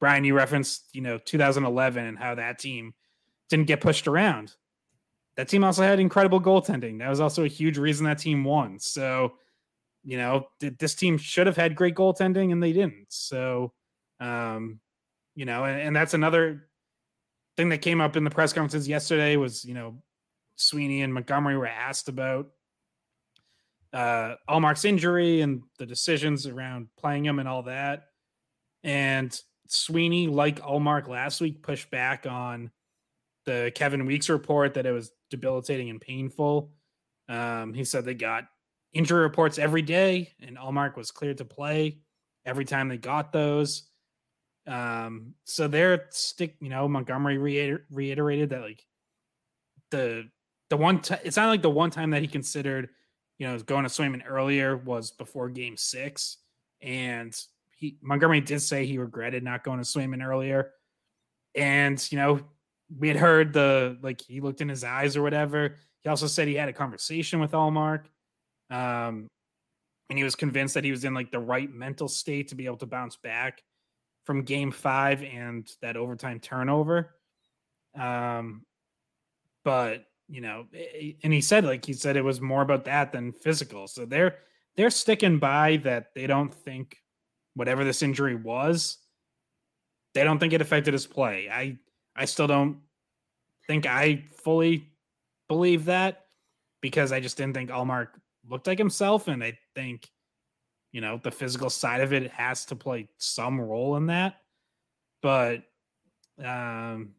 Brian, you referenced, you know, 2011 and how that team didn't get pushed around. That team also had incredible goaltending. That was also a huge reason that team won. So, you know, this team should have had great goaltending and they didn't. So, um, you know, and, and that's another thing that came up in the press conferences yesterday was, you know, Sweeney and Montgomery were asked about uh Ullmark's injury and the decisions around playing him and all that. And Sweeney, like Ullmark last week, pushed back on the Kevin Weekes report that it was debilitating and painful. Um, he said they got injury reports every day, and Ullmark was cleared to play every time they got those. Um, so they're stick, you know, Montgomery reiter- reiterated that like the the one time it's not like the one time that he considered, you know, going to Swayman earlier was before game six. And he Montgomery did say he regretted not going to Swayman earlier. And, you know, we had heard the like he looked in his eyes or whatever. He also said he had a conversation with Ullmark. Um, and he was convinced that he was in like the right mental state to be able to bounce back from game five and that overtime turnover. Um, but you know, and he said like he said it was more about that than physical. So they're they're sticking by that they don't think whatever this injury was, they don't think it affected his play. I I still don't think I fully believe that because I just didn't think Ullmark looked like himself, and I think you know the physical side of it has to play some role in that. But um,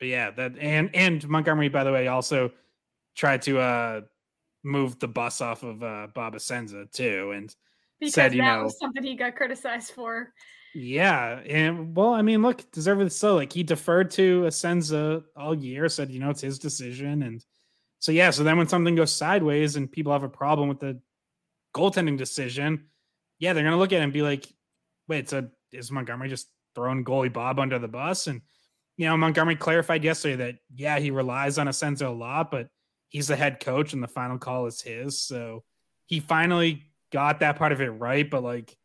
but yeah, that and and Montgomery, by the way, also tried to uh move the bus off of uh Bob Essensa too, and because said, you that know, was something he got criticized for. Yeah, and well, I mean, look, deservedly so. Like he deferred to Essensa all year, said, you know, it's his decision, and so yeah. So then when something goes sideways and people have a problem with the goaltending decision, yeah, they're gonna look at it and be like, wait, so is Montgomery just throwing goalie Bob under the bus? And you know, Montgomery clarified yesterday that yeah, he relies on Essensa a lot, but he's the head coach and the final call is his. So he finally got that part of it right, but like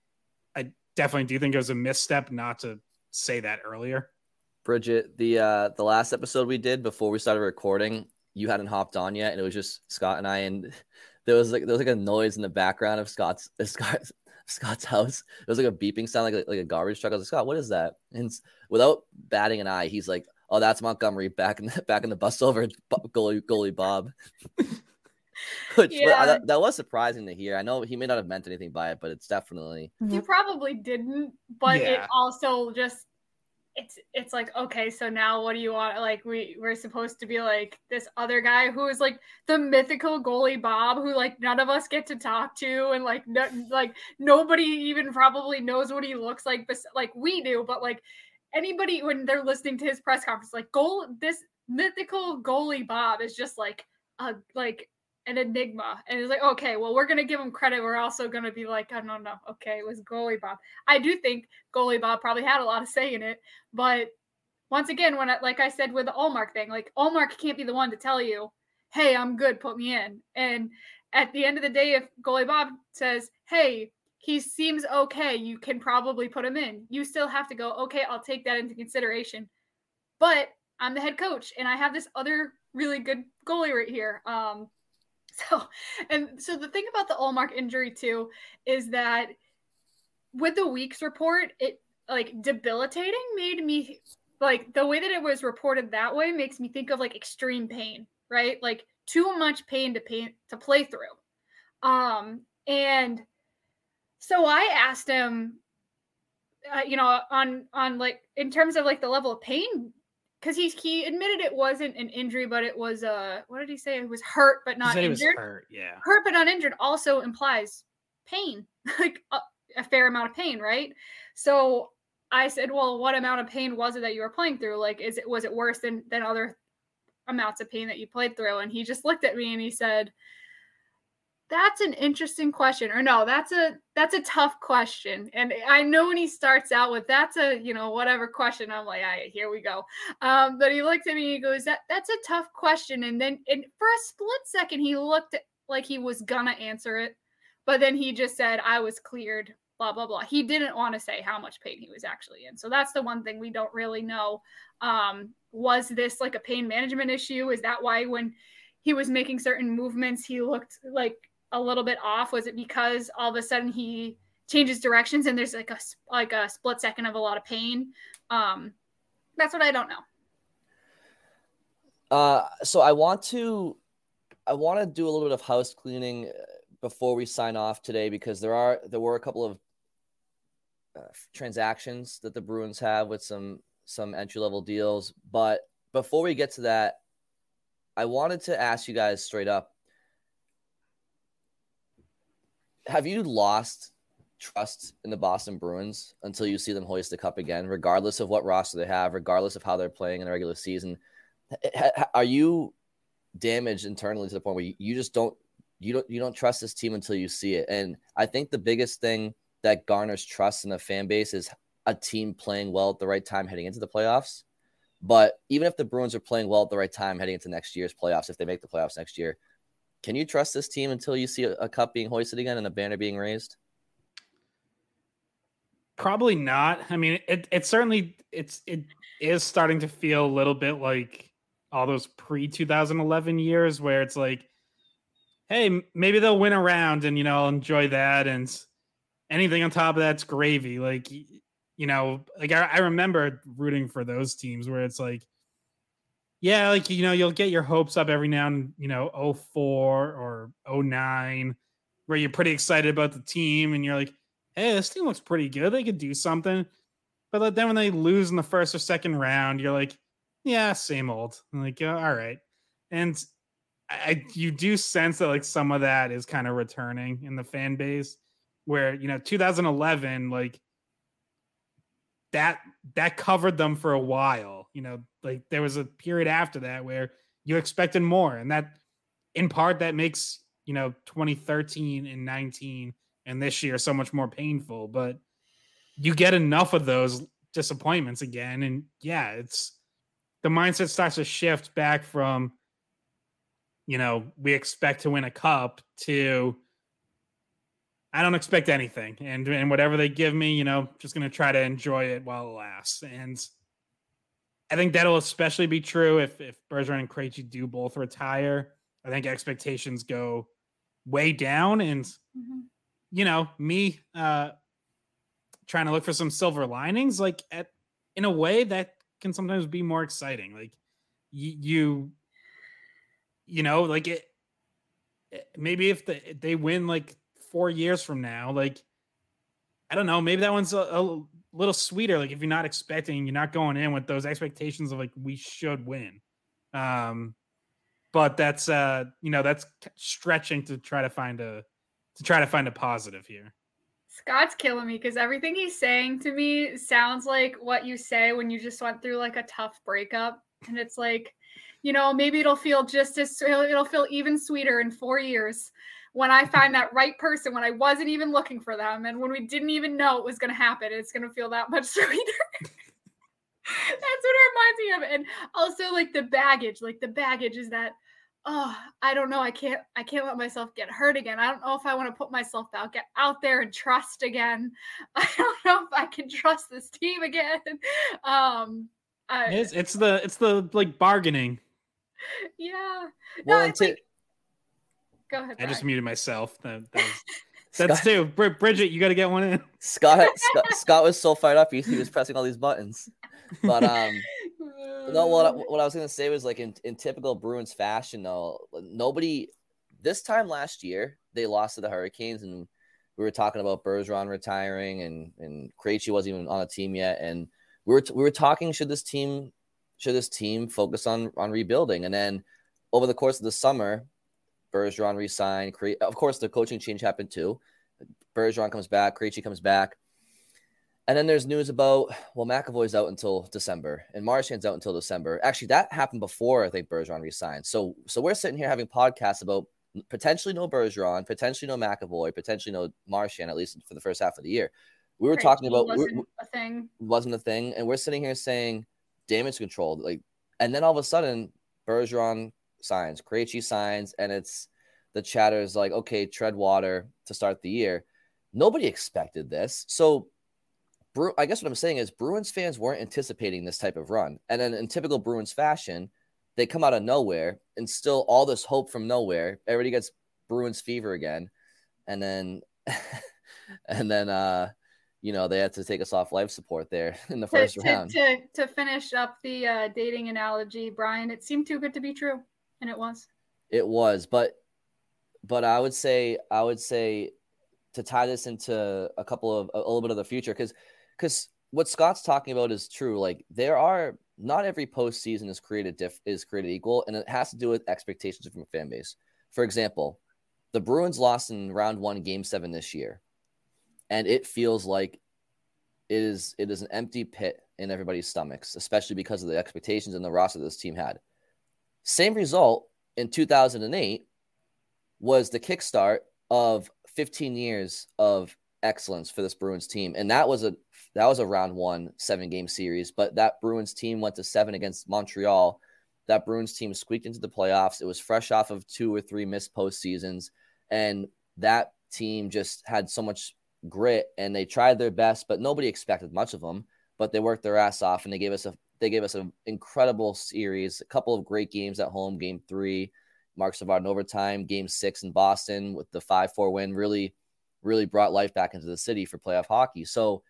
I definitely do think it was a misstep not to say that earlier. Bridget, the uh the last episode we did before we started recording, you hadn't hopped on yet, and it was just Scott and I, and there was like there was like a noise in the background of Scott's Scott's Scott's house. It was like a beeping sound, like like a garbage truck. I was like, Scott, what is that? And without batting an eye, he's like, "Oh, that's Montgomery back in the, back in the bus over goalie goalie Bob." Which uh, yeah. that, that, was surprising to hear. I know he may not have meant anything by it, but it's definitely he mm-hmm. probably didn't. But yeah. it also just it's it's like okay, so now what do you want? Like we we're supposed to be like this other guy who is like the mythical goalie Bob, who like none of us get to talk to, and like no, like nobody even probably knows what he looks like, but like we do. But like anybody when they're listening to his press conference, like goal this mythical goalie Bob is just like a like an enigma. And it's like, okay, well, we're gonna give him credit. We're also gonna be like, I don't know. okay, it was goalie Bob. I do think goalie Bob probably had a lot of say in it, but once again, when I, like I said with the Ullmark thing, like Ullmark can't be the one to tell you, hey, I'm good, put me in. And at the end of the day, if goalie Bob says, hey, he seems okay, you can probably put him in. You still have to go, okay, I'll take that into consideration. But I'm the head coach and I have this other really good goalie right here. Um, So, and so the thing about the Ullmark injury too is that with the Weekes report, it like debilitating made me like the way that it was reported that way makes me think of like extreme pain, right? Like too much pain to pain to play through. Um, and so I asked him, uh, you know, on on like in terms of like the level of pain, because he he admitted it wasn't an injury, but it was uh what did he say? It was hurt but not injured. hurt, yeah. Hurt but not injured also implies pain, like a, a fair amount of pain, right? So I said, well, what amount of pain was it that you were playing through? Like, is it was it worse than than other amounts of pain that you played through? And he just looked at me and he said, that's an interesting question or no that's a that's a tough question and i know when he starts out with that's a you know whatever question i'm like right, here we go um but he looked at me and he goes that that's a tough question and then and for a split second he looked like he was gonna answer it but then he just said i was cleared blah blah blah. He didn't want to say how much pain he was actually in so that's the one thing we don't really know um was this like a pain management issue? Is that why when he was making certain movements he looked like a little bit off? Was it because all of a sudden he changes directions and there's like a like a split second of a lot of pain? Um, that's what I don't know. Uh, so I want to, I want to do a little bit of house cleaning uh, before we sign off today because there are there were a couple of uh, transactions that the Bruins have with some some entry level deals. But before we get to that, I wanted to ask you guys straight up have you lost trust in the Boston Bruins until you see them hoist the cup again, regardless of what roster they have, regardless of how they're playing in the regular season? Are you damaged internally to the point where you just don't you don't you don't trust this team until you see it? And I think the biggest thing that garners trust in the fan base is a team playing well at the right time heading into the playoffs. But even if the Bruins are playing well at the right time heading into next year's playoffs, if they make the playoffs next year, can you trust this team until you see a, cup being hoisted again and a banner being raised? Probably not. I mean, it it certainly it's it is starting to feel a little bit like all those pre 2011 years where it's like, hey, maybe they'll win around and you know I'll enjoy that and anything on top of that's gravy. Like you know, like I, I remember rooting for those teams where it's like, yeah, like you know, you'll get your hopes up every now and you know, 04 or 09, where you're pretty excited about the team and you're like, hey, this team looks pretty good. They could do something. But then when they lose in the first or second round, you're like, yeah, same old. I'm like, all right. And I you do sense that like some of that is kind of returning in the fan base where, you know, 2011, like that that covered them for a while. You know, like there was a period after that where you expected more, and that in part that makes you know 2013 and 19 and this year so much more painful. But you get enough of those disappointments again, and yeah, it's the mindset starts to shift back from you know we expect to win a cup to I don't expect anything, and and whatever they give me, you know, just gonna try to enjoy it while it lasts. And I think that'll especially be true if if Bergeron and Krejci do both retire. I think expectations go way down, and mm-hmm. you know, me uh trying to look for some silver linings, like at in a way that can sometimes be more exciting. Like you, you, you know, like it. Maybe if the, they win like four years from now, like I don't know, maybe that one's a, a, little sweeter. Like if you're not expecting, you're not going in with those expectations of like we should win. Um, but that's uh, you know, that's stretching to try to find a to try to find a positive here. Scott's killing me because everything he's saying to me sounds like what you say when you just went through like a tough breakup, and it's like, you know, maybe it'll feel just as it'll feel even sweeter in four years when I find that right person when I wasn't even looking for them and when we didn't even know it was going to happen, it's going to feel that much sweeter. That's what it reminds me of. And also like the baggage, like the baggage is that oh, I don't know. I can't I can't let myself get hurt again. I don't know if I want to put myself out get out there and trust again. I don't know if I can trust this team again. Um I, it's, it's the it's the like bargaining. Yeah. Well, no, it's like, Go ahead. I just muted myself. That, that was, that's Scott, two. Bridget, you got to get one in. Scott, Scott, Scott was so fired up. He, he was pressing all these buttons. but um, no. What what I was gonna say was like in in typical Bruins fashion, though, nobody this time last year they lost to the Hurricanes, and we were talking about Bergeron retiring, and and Krejci wasn't even on a team yet, and we were we were talking should this team should this team focus on on rebuilding, and then over the course of the summer, Bergeron resigned. Cre- of course, the coaching change happened too. Bergeron comes back, Krejci comes back. And then there's news about well, McAvoy's out until December, and Marchand's out until December. Actually, that happened before I think Bergeron resigned. So, so we're sitting here having podcasts about potentially no Bergeron, potentially no McAvoy, potentially no Marchand, at least for the first half of the year. We were talking about wasn't we, a thing. wasn't a thing, and we're sitting here saying damage control, like, and then all of a sudden Bergeron signs, Krejci signs, and it's the chatter is like, okay, tread water to start the year. Nobody expected this, so. I guess what I'm saying is Bruins fans weren't anticipating this type of run. And then in typical Bruins fashion, they come out of nowhere and still all this hope from nowhere. Everybody gets Bruins fever again. And then and then uh you know they had to take us off life support there in the first to, round. To, to finish up the uh, dating analogy, Brian, it seemed too good to be true, and it was. It was, but but I would say I would say to tie this into a couple of a little bit of the future because because what Scott's talking about is true. Like there are not every postseason is created diff, is created equal, and it has to do with expectations from a fan base. For example, the Bruins lost in round one, game seven this year, and it feels like it is it is an empty pit in everybody's stomachs, especially because of the expectations and the roster this team had. Same result in 2008 was the kickstart of 15 years of excellence for this Bruins team, and that was a that was a round one seven game series. But that Bruins team went to seven against Montreal. That Bruins team squeaked into the playoffs. It was fresh off of two or three missed postseasons, and that team just had so much grit and they tried their best, but nobody expected much of them. But they worked their ass off and they gave us a they gave us an incredible series, a couple of great games at home. Game three, Marc Savard in overtime. Game six in Boston with the five four win really really brought life back into the city for playoff hockey. So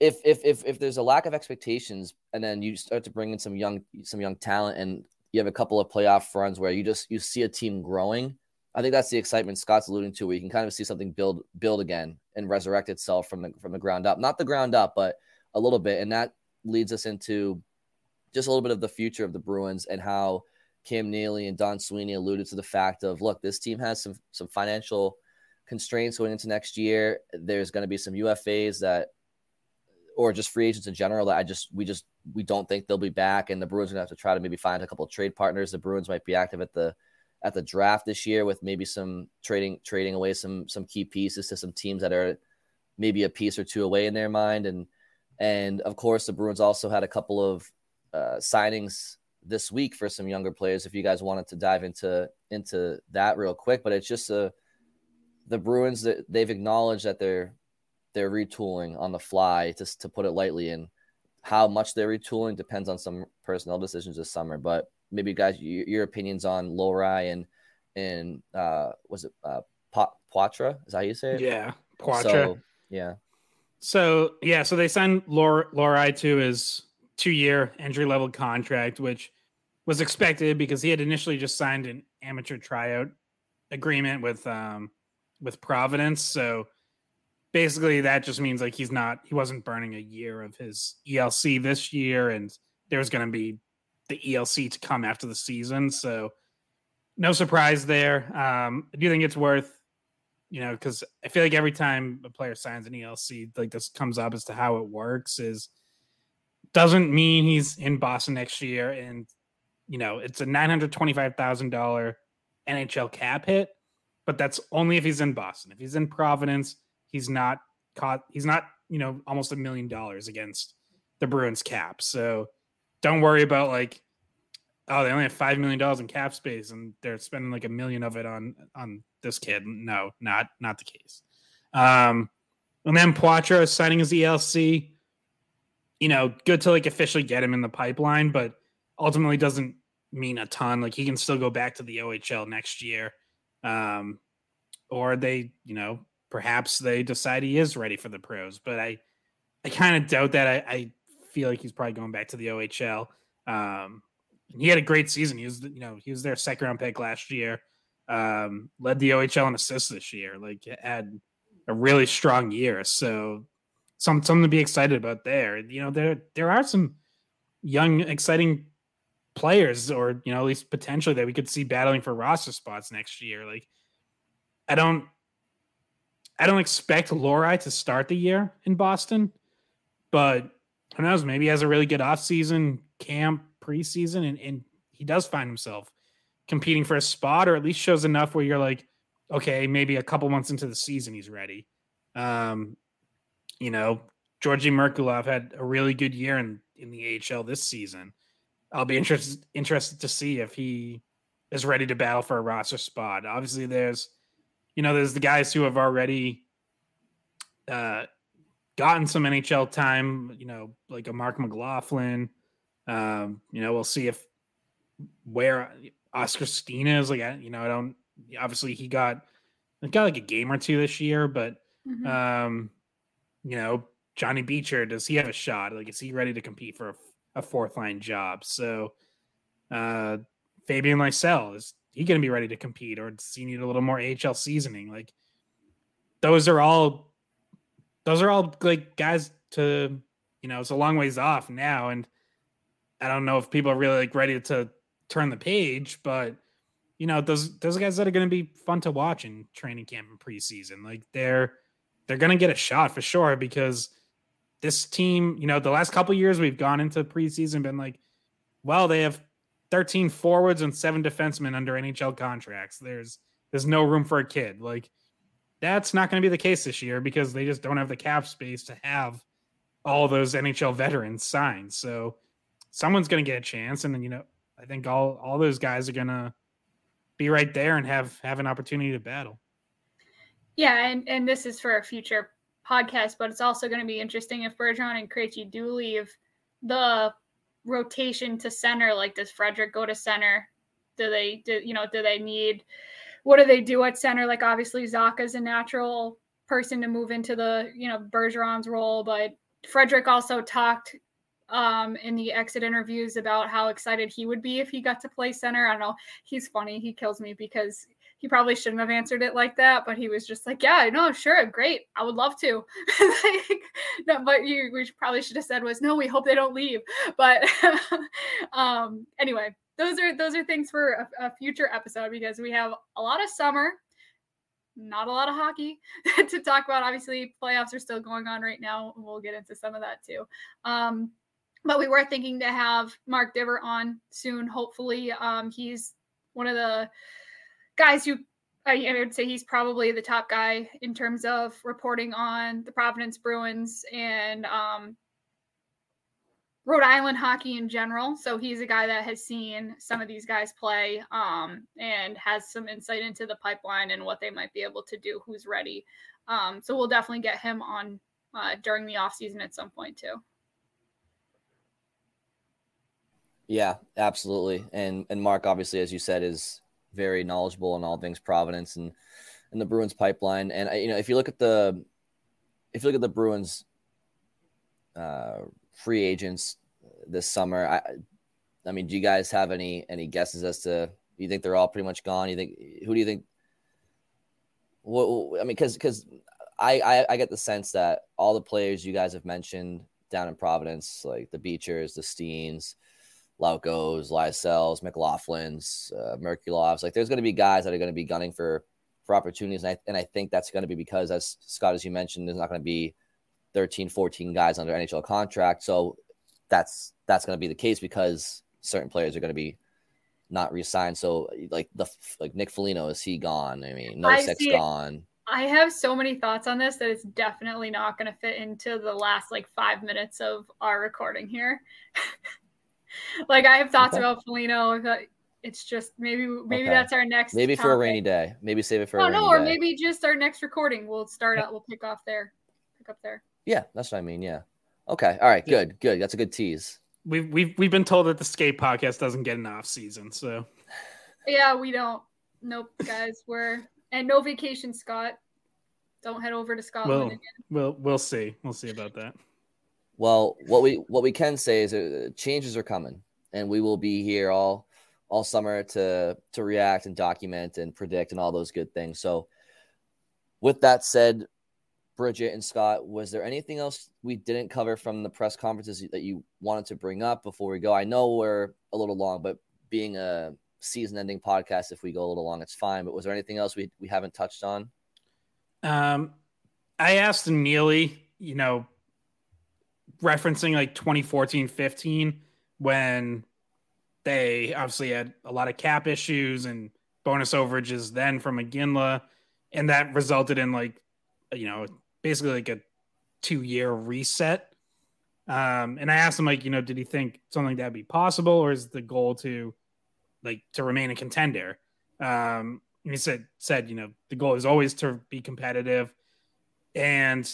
if if if if there's a lack of expectations and then you start to bring in some young some young talent and you have a couple of playoff runs where you just you see a team growing, I think that's the excitement Scott's alluding to, where you can kind of see something build build again and resurrect itself from the from the ground up, not the ground up, but a little bit, and that leads us into just a little bit of the future of the Bruins and how Cam Neely and Don Sweeney alluded to the fact of look, this team has some some financial constraints going into next year. There's going to be some UFAs that, or just free agents in general that I just we just we don't think they'll be back, and the Bruins are to have to try to maybe find a couple of trade partners. The Bruins might be active at the at the draft this year with maybe some trading trading away some some key pieces to some teams that are maybe a piece or two away in their mind, and and of course the Bruins also had a couple of uh, signings this week for some younger players. If you guys wanted to dive into into that real quick, but it's just a the Bruins that they've acknowledged that they're they're retooling on the fly, just to put it lightly. And how much they're retooling depends on some personnel decisions this summer. But maybe guys, your, your opinions on Lohrei and and uh, was it uh, Poitras? Is that how you say it? Yeah, Poitras. So, yeah. So yeah, so they signed Lohrei to his two-year entry-level contract, which was expected because he had initially just signed an amateur tryout agreement with um, with Providence. So basically that just means like he's not he wasn't burning a year of his ELC this year and there's going to be the ELC to come after the season. So no surprise there. Um I do think it's worth you know cuz I feel like every time a player signs an ELC like this comes up as to how it works is doesn't mean he's in Boston next year and you know it's a $925,000 NHL cap hit but that's only if he's in Boston. If he's in Providence, he's not caught. He's not, you know, almost a million dollars against the Bruins cap. So don't worry about like, oh, they only have five million dollars in cap space and they're spending like a million of it on on this kid. No, not not the case. Um, and then Poitras signing his ELC. You know, good to like officially get him in the pipeline, but ultimately doesn't mean a ton. Like he can still go back to the OHL next year um, or they, you know, perhaps they decide he is ready for the pros. But I, I kind of doubt that. I, I feel like he's probably going back to the OHL. Um, he had a great season. He was, you know, he was their second round pick last year. Um, led the OHL in assists this year. Like had a really strong year. So some something to be excited about there. You know, there there are some young, exciting players, or you know, at least potentially that we could see battling for roster spots next year. Like, I don't, I don't expect Lohrei to start the year in Boston, but who knows? Maybe he has a really good offseason camp preseason, and, and he does find himself competing for a spot, or at least shows enough where you're like, okay, maybe a couple months into the season he's ready. Um, you know, Georgi Merkulov had a really good year in, in the AHL this season. I'll be interested interested to see if he is ready to battle for a roster spot. Obviously, there's you know, there's the guys who have already uh, gotten some NHL time, you know, like a Marc McLaughlin. Um, you know, we'll see if where Oskar Steen is. Like, you know, I don't obviously he got got like a game or two this year, but mm-hmm. um, you know, Johnny Beecher, does he have a shot? Like, is he ready to compete for a, a fourth line job? So, uh, Fabian Lysell, is he going to be ready to compete, or does he need a little more AHL seasoning? Like, those are all, those are all like guys to, you know, it's a long ways off now, and I don't know if people are really like ready to turn the page, but you know, those those guys that are going to be fun to watch in training camp and preseason, like they're they're going to get a shot for sure because this team, you know, the last couple years we've gone into preseason been like, well, they have 13 forwards and seven defensemen under NHL contracts. There's there's no room for a kid. Like that's not going to be the case this year because they just don't have the cap space to have all those NHL veterans signed. So someone's going to get a chance and then you know, I think all all those guys are going to be right there and have have an opportunity to battle. Yeah, and, and this is for a future podcast, but it's also going to be interesting if Bergeron and Krejci do leave the rotation to center. Like, does Frederic go to center? Do they, do you know, do they need, what do they do at center? Like, obviously, Zacha's a natural person to move into the, you know, Bergeron's role, but Frederic also talked um, in the exit interviews about how excited he would be if he got to play center. I don't know. He's funny. He kills me because he probably shouldn't have answered it like that, but he was just like, "Yeah, no, sure, great, I would love to." like, no, but you, we probably should have said was, "No, we hope they don't leave." But um, anyway, those are those are things for a, a future episode because we have a lot of summer, not a lot of hockey to talk about. Obviously, playoffs are still going on right now. We'll get into some of that too. Um, but we were thinking to have Mark Divver on soon. Hopefully, um, he's one of the guys who I, would say he's probably the top guy in terms of reporting on the Providence Bruins and um, Rhode Island hockey in general. So he's a guy that has seen some of these guys play um, and has some insight into the pipeline and what they might be able to do, who's ready. Um, so we'll definitely get him on uh, during the offseason at some point too. Yeah, absolutely. And and Mark, obviously, as you said, is very knowledgeable in all things Providence and and the Bruins pipeline. And you know, if you look at the if you look at the Bruins uh, free agents this summer, I I mean, do you guys have any any guesses as to you think they're all pretty much gone? You think who do you think? What I mean, because because I, I I get the sense that all the players you guys have mentioned down in Providence, like the Beechers, the Steens, Laukos, Lysells, McLaughlin's, uh, Merkulovs. Like there's going to be guys that are going to be gunning for for opportunities. And I, and I think that's going to be because, as Scott, as you mentioned, there's not going to be 13, 14 guys under NHL contract. So that's that's going to be the case because certain players are going to be not re-signed. So like the like Nick Foligno, is he gone? I mean, Nosek's gone. I have so many thoughts on this that it's definitely not going to fit into the last like five minutes of our recording here. like I have thoughts okay. about Foligno. It's just maybe maybe okay. that's our next. Maybe topic. for a rainy day. Maybe save it for. Oh no, or day. maybe just our next recording. We'll start out. We'll pick off there. Pick up there. Yeah, that's what I mean. Yeah. Okay. All right. Good. Good. That's a good tease. We've we've we've been told that the skate podcast doesn't get an off season, so. Yeah, we don't. Nope, guys. We're and no vacation, Scott. Don't head over to Scotland we'll, again. We'll we'll see. We'll see about that. Well, what we what we can say is uh, changes are coming, and we will be here all all summer to to react and document and predict and all those good things. So, with that said, Bridget and Scott, was there anything else we didn't cover from the press conferences that you wanted to bring up before we go? I know we're a little long, but being a season ending podcast, if we go a little long, it's fine. But was there anything else we, we haven't touched on? Um, I asked Neely, you know, referencing like 2014 15 when they obviously had a lot of cap issues and bonus overages then from Iginla. And that resulted in like, you know, basically like a two year reset. Um, and I asked him like, you know, did he think something that'd be possible, or is the goal to like to remain a contender? Um, and he said said you know the goal is always to be competitive, and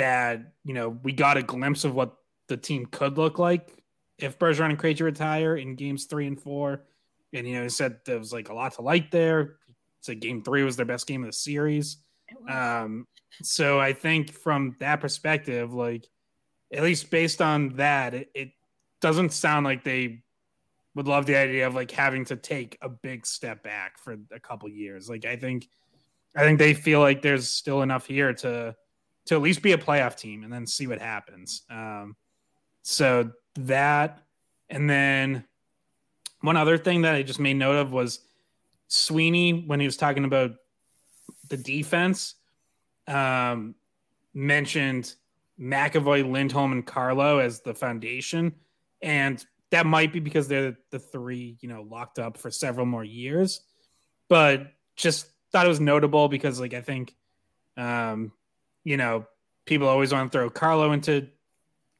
that you know we got a glimpse of what the team could look like if Bergeron and Krejci retire in games three and four. And you know, he said there was like a lot to like there. He said game three was their best game of the series. Um, so I think from that perspective, like at least based on that, it, it doesn't sound like they would love the idea of like having to take a big step back for a couple years. Like I think I think they feel like there's still enough here to to at least be a playoff team and then see what happens. Um, so that and then one other thing that I just made note of was Sweeney when he was talking about the defense um, mentioned McAvoy, Lindholm, and Carlo as the foundation, and that might be because they're the three, you know, locked up for several more years. But just thought it was notable because, like, I think, um, you know, people always want to throw Carlo into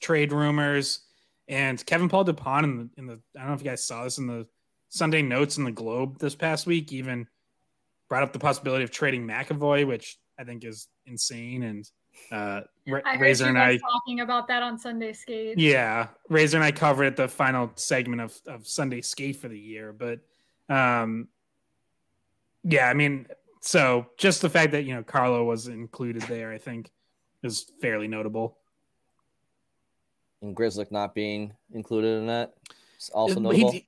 trade rumors, and Kevin Paul Dupont in the in the I don't know if you guys saw this in the Sunday notes in the Globe this past week, even brought up the possibility of trading McAvoy, which I think is insane. And uh, I Razor and I talking about that on Sunday Skate. Yeah, Razor and I covered it the final segment of of Sunday Skate for the year, but um, yeah, I mean, so just the fact that you know Carlo was included there, I think, is fairly notable. And Grzelcyk not being included in that is also notable. He,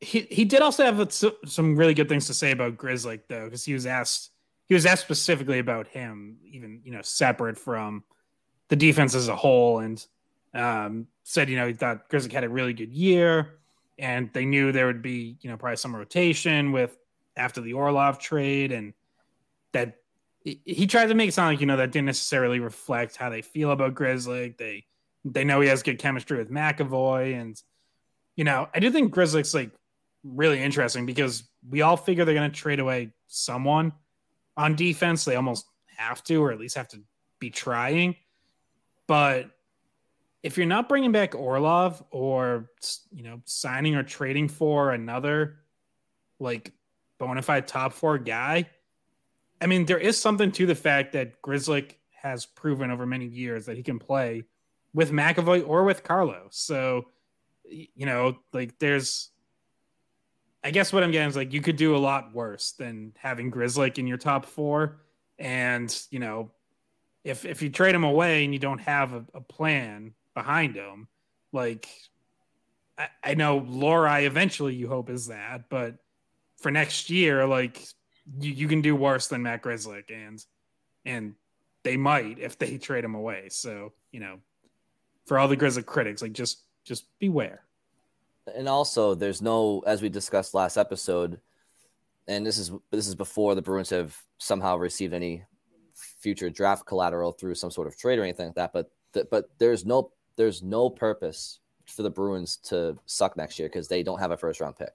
he, he did also have some really good things to say about Grzelcyk though, because he was asked he was asked specifically about him, even you know separate from the defense as a whole, and um, said you know he thought Grzelcyk had a really good year, and they knew there would be you know probably some rotation with after the Orlov trade, and that he tried to make it sound like you know that didn't necessarily reflect how they feel about Grzelcyk. They they know he has good chemistry with McAvoy, and you know I do think Grzelcyk's like really interesting because we all figure they're going to trade away someone on defense. They almost have to, or at least have to be trying. But if you're not bringing back Orlov or you know signing or trading for another like bona fide top four guy, I mean there is something to the fact that Grzelcyk has proven over many years that he can play with McAvoy or with Carlo. So you know like there's I guess what I'm getting is like you could do a lot worse than having Grzelcyk in your top four. And, you know, if if you trade him away and you don't have a, a plan behind him, like I, I know Lohrei eventually you hope is that, but for next year, like you, you can do worse than Matt Grzelcyk and and they might if they trade him away. So, you know, for all the Grizzly critics, like just just beware and also there's no as we discussed last episode and this is this is before the bruins have somehow received any future draft collateral through some sort of trade or anything like that but th- but there's no there's no purpose for the bruins to suck next year because they don't have a first round pick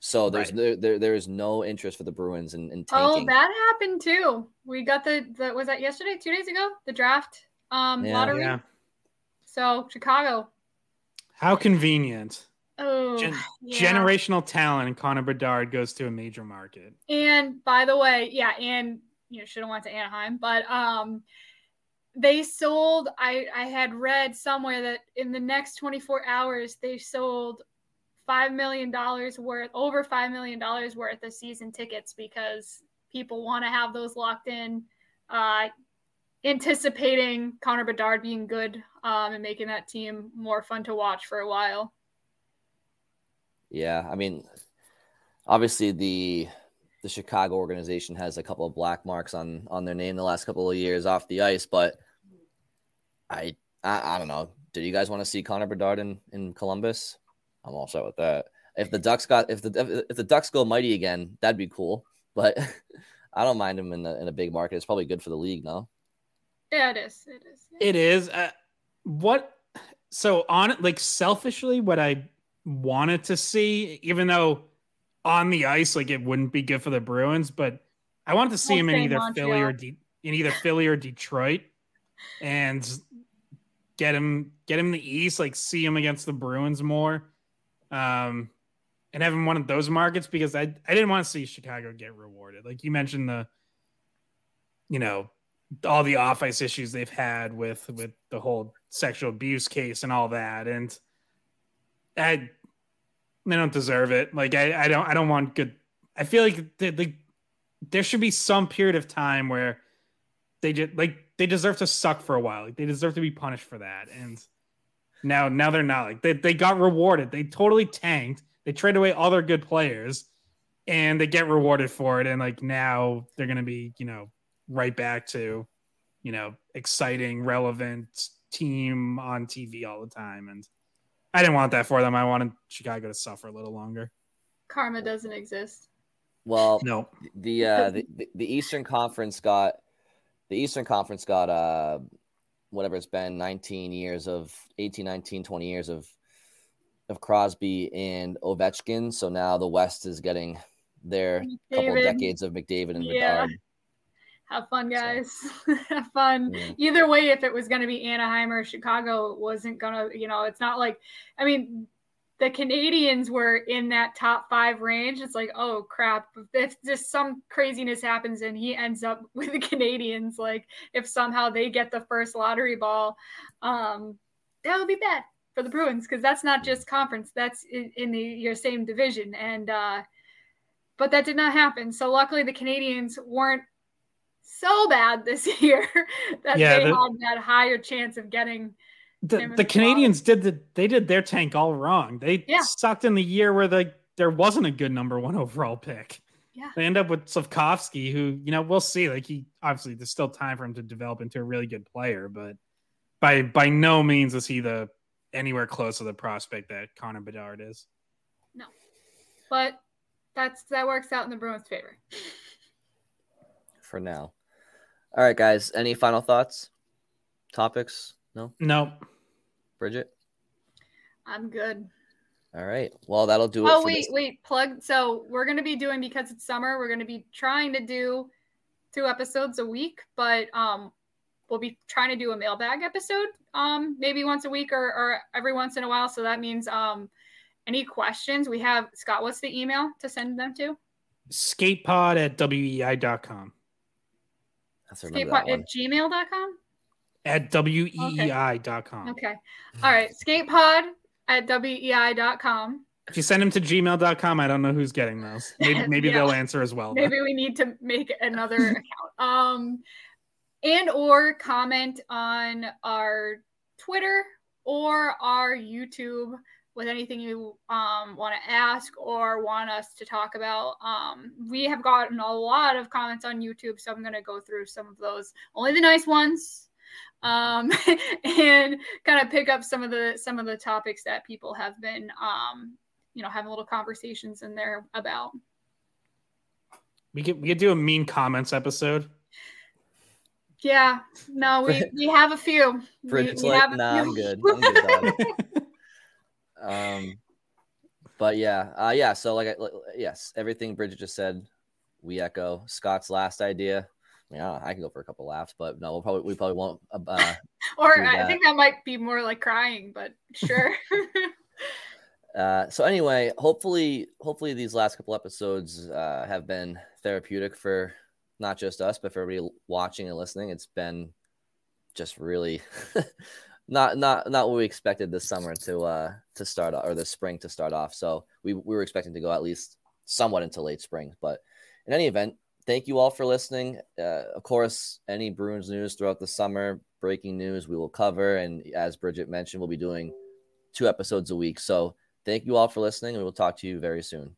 so there's right. there, there there is no interest for the bruins in, in oh that happened too we got the, the was that yesterday two days ago the draft um yeah. lottery yeah. so chicago how convenient Oh, Gen- yeah. generational talent and Connor Bedard goes to a major market. And by the way, yeah, and you know, should have went to Anaheim, but um they sold I I had read somewhere that in the next 24 hours they sold 5 million dollars worth over 5 million dollars worth of season tickets because people want to have those locked in uh anticipating Connor Bedard being good um, and making that team more fun to watch for a while. Yeah, I mean, obviously the the Chicago organization has a couple of black marks on on their name the last couple of years off the ice, but I I, I don't know. Do you guys want to see Connor Bedard in, in Columbus? I'm all set with that. If the Ducks got if the if the Ducks go mighty again, that'd be cool. But I don't mind him in the in a big market. It's probably good for the league, no? Yeah, it is. It is. Yeah. It is. Uh, what? So on it, like selfishly, what I wanted to see, even though on the ice, like it wouldn't be good for the Bruins, but I wanted to see him in either Montreal. Philly or De- in either Philly or Detroit, and get him get him in the East, like see him against the Bruins more, um, and having one of those markets because I I didn't want to see Chicago get rewarded. Like you mentioned the, you know, all the off ice issues they've had with with the whole sexual abuse case and all that, and I they don't deserve it. Like I, I don't I don't want good. I feel like they, they, there should be some period of time where they just like they deserve to suck for a while. Like they deserve to be punished for that. And now now they're not like they, they got rewarded. They totally tanked. They traded away all their good players and they get rewarded for it. And like now they're gonna be, you know, right back to, you know, exciting, relevant team on TV all the time. And I didn't want that for them. I wanted Chicago to suffer a little longer. Karma doesn't exist. Well, no. The uh the, the Eastern Conference got the Eastern Conference got uh whatever it's been 19 years of 18 19 20 years of of Crosby and Ovechkin. So now the West is getting their McDavid. couple of decades of McDavid and yeah. Bedard have fun, guys. So, have fun. Yeah. Either way, if it was going to be Anaheim or Chicago, wasn't going to, you know, it's not like, I mean, the Canadiens were in that top five range. It's like, oh crap, if just some craziness happens and he ends up with the Canadiens, like if somehow they get the first lottery ball, um, that would be bad for the Bruins because that's not just conference, that's in, in the your same division. And uh, but that did not happen. So luckily the Canadiens weren't so bad this year that yeah, they the, had that higher chance of getting. The, the Canadiens did the they did their tank all wrong. They yeah. sucked in the year where the there wasn't a good number one overall pick. Yeah. They end up with Slafkovsky, who you know we'll see. Like he obviously there's still time for him to develop into a really good player, but by by no means is he the anywhere close to the prospect that Connor Bedard is. No, but that's that works out in the Bruins' favor for now. All right, guys. Any final thoughts? Topics? No. No. Bridget. I'm good. All right. Well, that'll do it. Oh wait, this. wait. Plug. So we're gonna be doing because it's summer. We're gonna be trying to do two episodes a week, but um, we'll be trying to do a mailbag episode um maybe once a week or, or every once in a while. So that means um any questions we have Scott. What's the email to send them to? Skatepod at wei.com. That's skatepod at gmail.com? At weei.com. Okay. okay. All right. Skatepod at weei.com. If you send them to gmail.com, I don't know who's getting those. Maybe, maybe yeah. they'll answer as well. Maybe we need to make another account. Um, and or comment on our Twitter or our YouTube with anything you um, want to ask or want us to talk about. Um, we have gotten a lot of comments on YouTube, so I'm going to go through some of those, only the nice ones, um, and kind of pick up some of the some of the topics that people have been, um, you know, having little conversations in there about. We could we could do a mean comments episode. Yeah, no, we we have a few. Bridget's we, we like, nah, I'm good. I'm good Um, but yeah, uh, yeah. So like, yes, everything Bridget just said, we echo Scott's last idea. I, mean, I, can go for a couple laughs, but no, we'll probably we probably won't. Uh, uh or I think that might be more like crying, but sure. uh, so anyway, hopefully, hopefully these last couple episodes uh, have been therapeutic for not just us, but for everybody watching and listening. It's been just really not not not what we expected this summer to uh to start or the spring to start off. So we we were expecting to go at least somewhat into late spring, but in any event, thank you all for listening. Uh, of course, any Bruins news throughout the summer, breaking news, we will cover. And as Bridget mentioned, we'll be doing two episodes a week. So thank you all for listening, and we'll talk to you very soon.